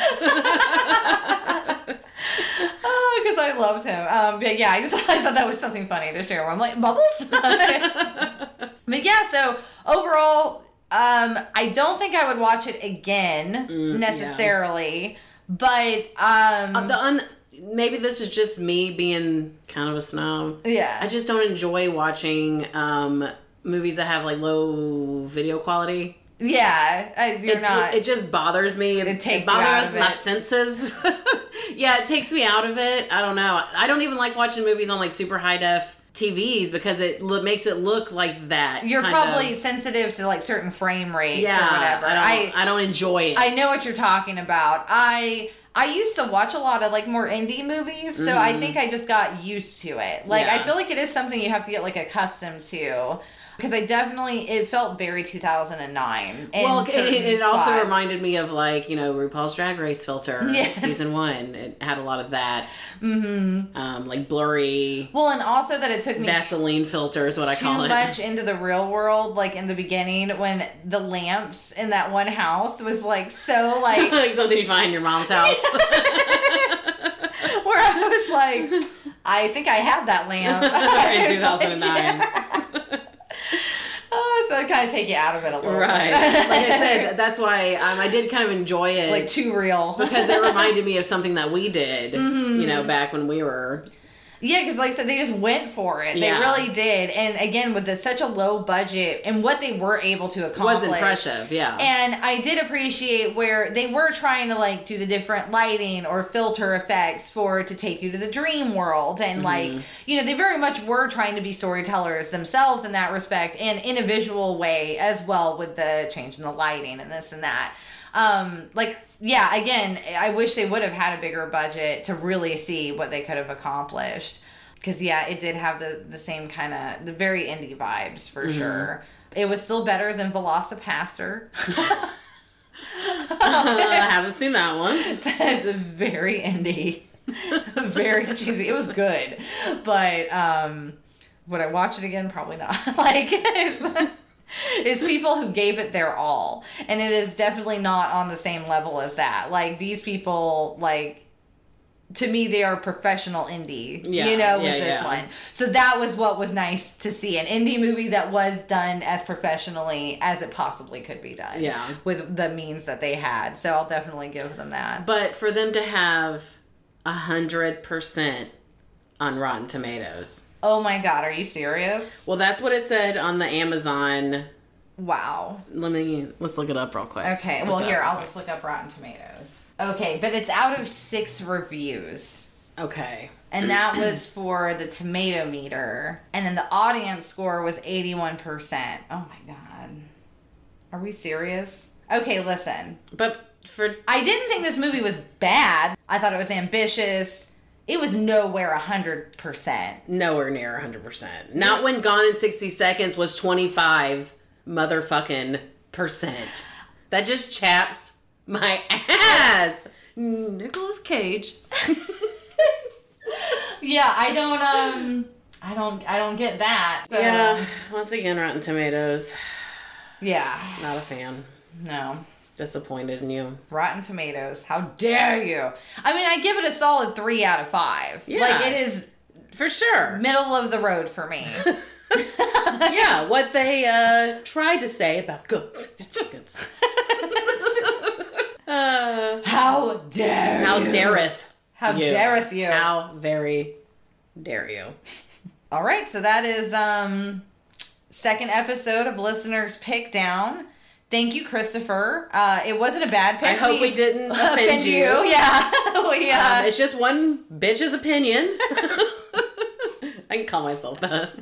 Loved him. Um, but yeah, I just I thought that was something funny to share. I'm like bubbles. but yeah, so overall, um, I don't think I would watch it again Mm, necessarily. But um, Uh, the un- maybe this is just me being kind of a snob. yeah, I just don't enjoy watching um, movies that have like low video quality. Yeah, I, you're it, not. It just bothers me. It, takes out bothers my it. senses. yeah, it takes me out of it. I don't know. I don't even like watching movies on like super high def TVs because it lo- makes it look like that. you're probably of. sensitive to like certain frame rates yeah. or whatever. I don't, I, don't enjoy it. I know what you're talking about. I I used to watch a lot of like more indie movies, so I think I just got used to it. Like I Mm-hmm. Feel like it is something you have to get like accustomed to. Because I definitely, it felt very 2009. Well, it, it, it also reminded me of like you know RuPaul's Drag Race filter Yes. season one. It had a lot of that, mm-hmm. um, like blurry Well, and also that it took me Vaseline filter is what I call it. Too much into the real world, like in the beginning when the lamps in that one house was like so like like something you find in your mom's house. where I was like, I think I had that lamp In It's like, 2009. yeah. So it kind of take you out of it a little right. bit. Like I said, that's why um, I did kind of enjoy it. like too real. because it reminded me of something that we did, Mm-hmm. you know, back when we were. Yeah, because like I said, they just went for it. Yeah. They really did. And again, with the, such a low budget and what they were able to accomplish. Was impressive, yeah. And I did appreciate where they were trying to like do the different lighting or filter effects for to take you to the dream world. And Mm-hmm. like, you know, they very much were trying to be storytellers themselves in that respect and in a visual way as well with the change in the lighting and this and that. Um, like, yeah, again, I wish they would have had a bigger budget to really see what they could have accomplished. Because, yeah, it did have the, the same kind of, the very indie vibes for Mm-hmm. sure. It was still better than Velocipastor. I haven't seen that one. That's a very indie. very cheesy. It was good, but um, would I watch it again? Probably not. like it's, it's people who gave it their all, and it is definitely not on the same level as that. Like these people, like to me they are professional indie Yeah, you know was yeah, this yeah. one so that was what was nice to see an indie movie that was done as professionally as it possibly could be done Yeah. with the means that they had so i'll definitely give them that But for them to have a hundred percent on Rotten Tomatoes. Oh my god are you serious? Well, that's what it said on the Amazon. wow. Let me let's look it up real quick. okay well here i'll just look up rotten tomatoes. Okay but it's out of six reviews. Okay. and that was for the tomato meter. And then the audience score was 81% oh my god. Are we serious? Okay listen. But for i didn't think this movie was bad. I thought it was ambitious it was nowhere 100% nowhere near 100%. Not when Gone in 60 Seconds was 25 motherfucking percent. That just chaps my ass. Nicolas Cage. yeah i don't um i don't i don't get that So, Yeah, once again, Rotten Tomatoes. yeah Not a fan. no Disappointed in you. rotten tomatoes how dare you i mean i give it a solid three out of five Yeah. like it is For sure. middle of the road for me yeah, what they uh, tried to say about goats, 60 Seconds. uh, How dare how you? dareth How you? dareth you? How very dare you? All right, so that is um second episode of listeners pick down. Thank you, Christopher. Uh, it wasn't a bad pick. I hope we didn't offend you. Yeah, we Um, uh, it's just one bitch's opinion. I can call myself that.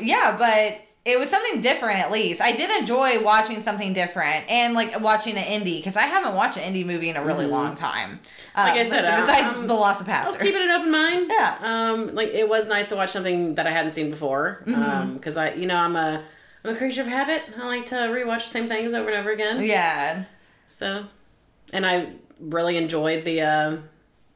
yeah, but it was something different at least. I did enjoy watching something different and like watching an indie because I haven't watched an indie movie in a really long time. Like I said, listen, uh, besides um, the Velocipastor. keeping an open mind. Yeah. Um, like it was nice to watch something that I hadn't seen before. Mm-hmm. Um, because I, you know, I'm a, I'm a creature of habit. I like to rewatch the same things over and over again. yeah, So, and I really enjoyed the um,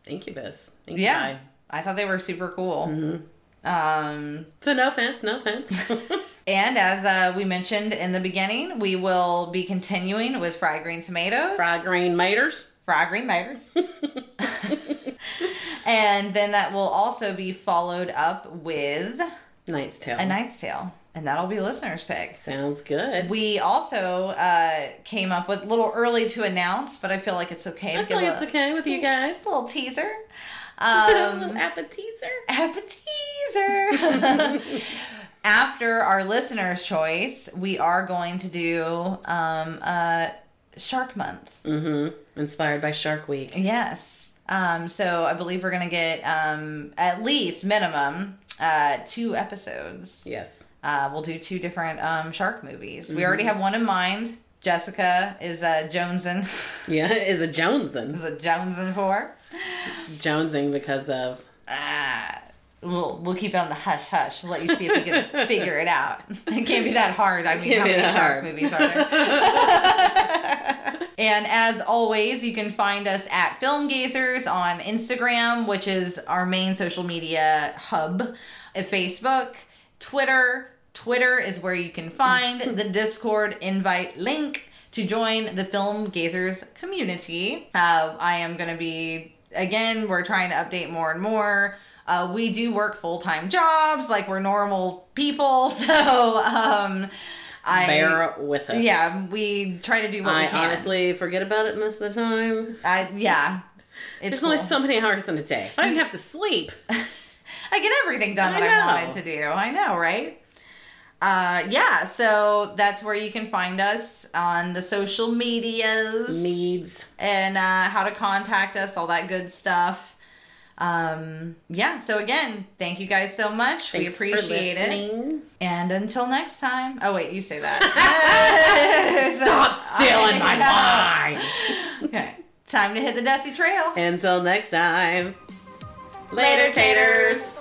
Incubus. Incubi. yeah. I thought they were super cool. Mm-hmm. Um, So no offense, no offense. And as uh, we mentioned in the beginning, we will be continuing with fried green tomatoes, Fried green maters. fried green maters, and then that will also be followed up with Knight's Tale. a Knight's Tale, and that'll be listeners' pick. Sounds good. We also uh, came up with a little early to announce, but I feel like it's okay I feel like a, it's okay with you guys. a little teaser. a Um, little appetizer. appetizer. After our listener's choice, we are going to do um, uh, Shark Month. Mm-hmm. Inspired by Shark Week. Yes. Um, so I believe we're going to get um, at least minimum uh, two episodes. Yes. Uh, we'll do two different um, shark movies. We already have one in mind. Jessica is uh, Jonesing. Yeah, is a Jonesin. is a Jonesing for. Jonesing because of Ah, we'll we'll keep it on the hush hush. We'll let you see if we can figure it out. It can't be that hard. I mean, how many shark hard. movies are there? and as always, you can find us at Film Gazers on Instagram, which is our main social media hub. At Facebook, Twitter. Twitter is where you can find the Discord invite link to join the Film Gazers community. Uh, I am going to be again, we're trying to update more and more. Uh, we do work full time jobs, like we're normal people. So, um, I bear with us. yeah, we try to do what we I can. honestly forget about it most of the time. I yeah, it's There's cool. only so many hours in a day. If I didn't have to sleep, I get everything done I that I wanted to do. I know, right? Uh, yeah, so that's where you can find us on the social medias. needs. and uh, how to contact us, all that good stuff. Um, yeah, so again, thank you guys so much. we Thanks for appreciate it. And until next time. Oh, wait, you say that. Stop stealing my line. Okay, time to hit the dusty trail. Until next time. Later, taters.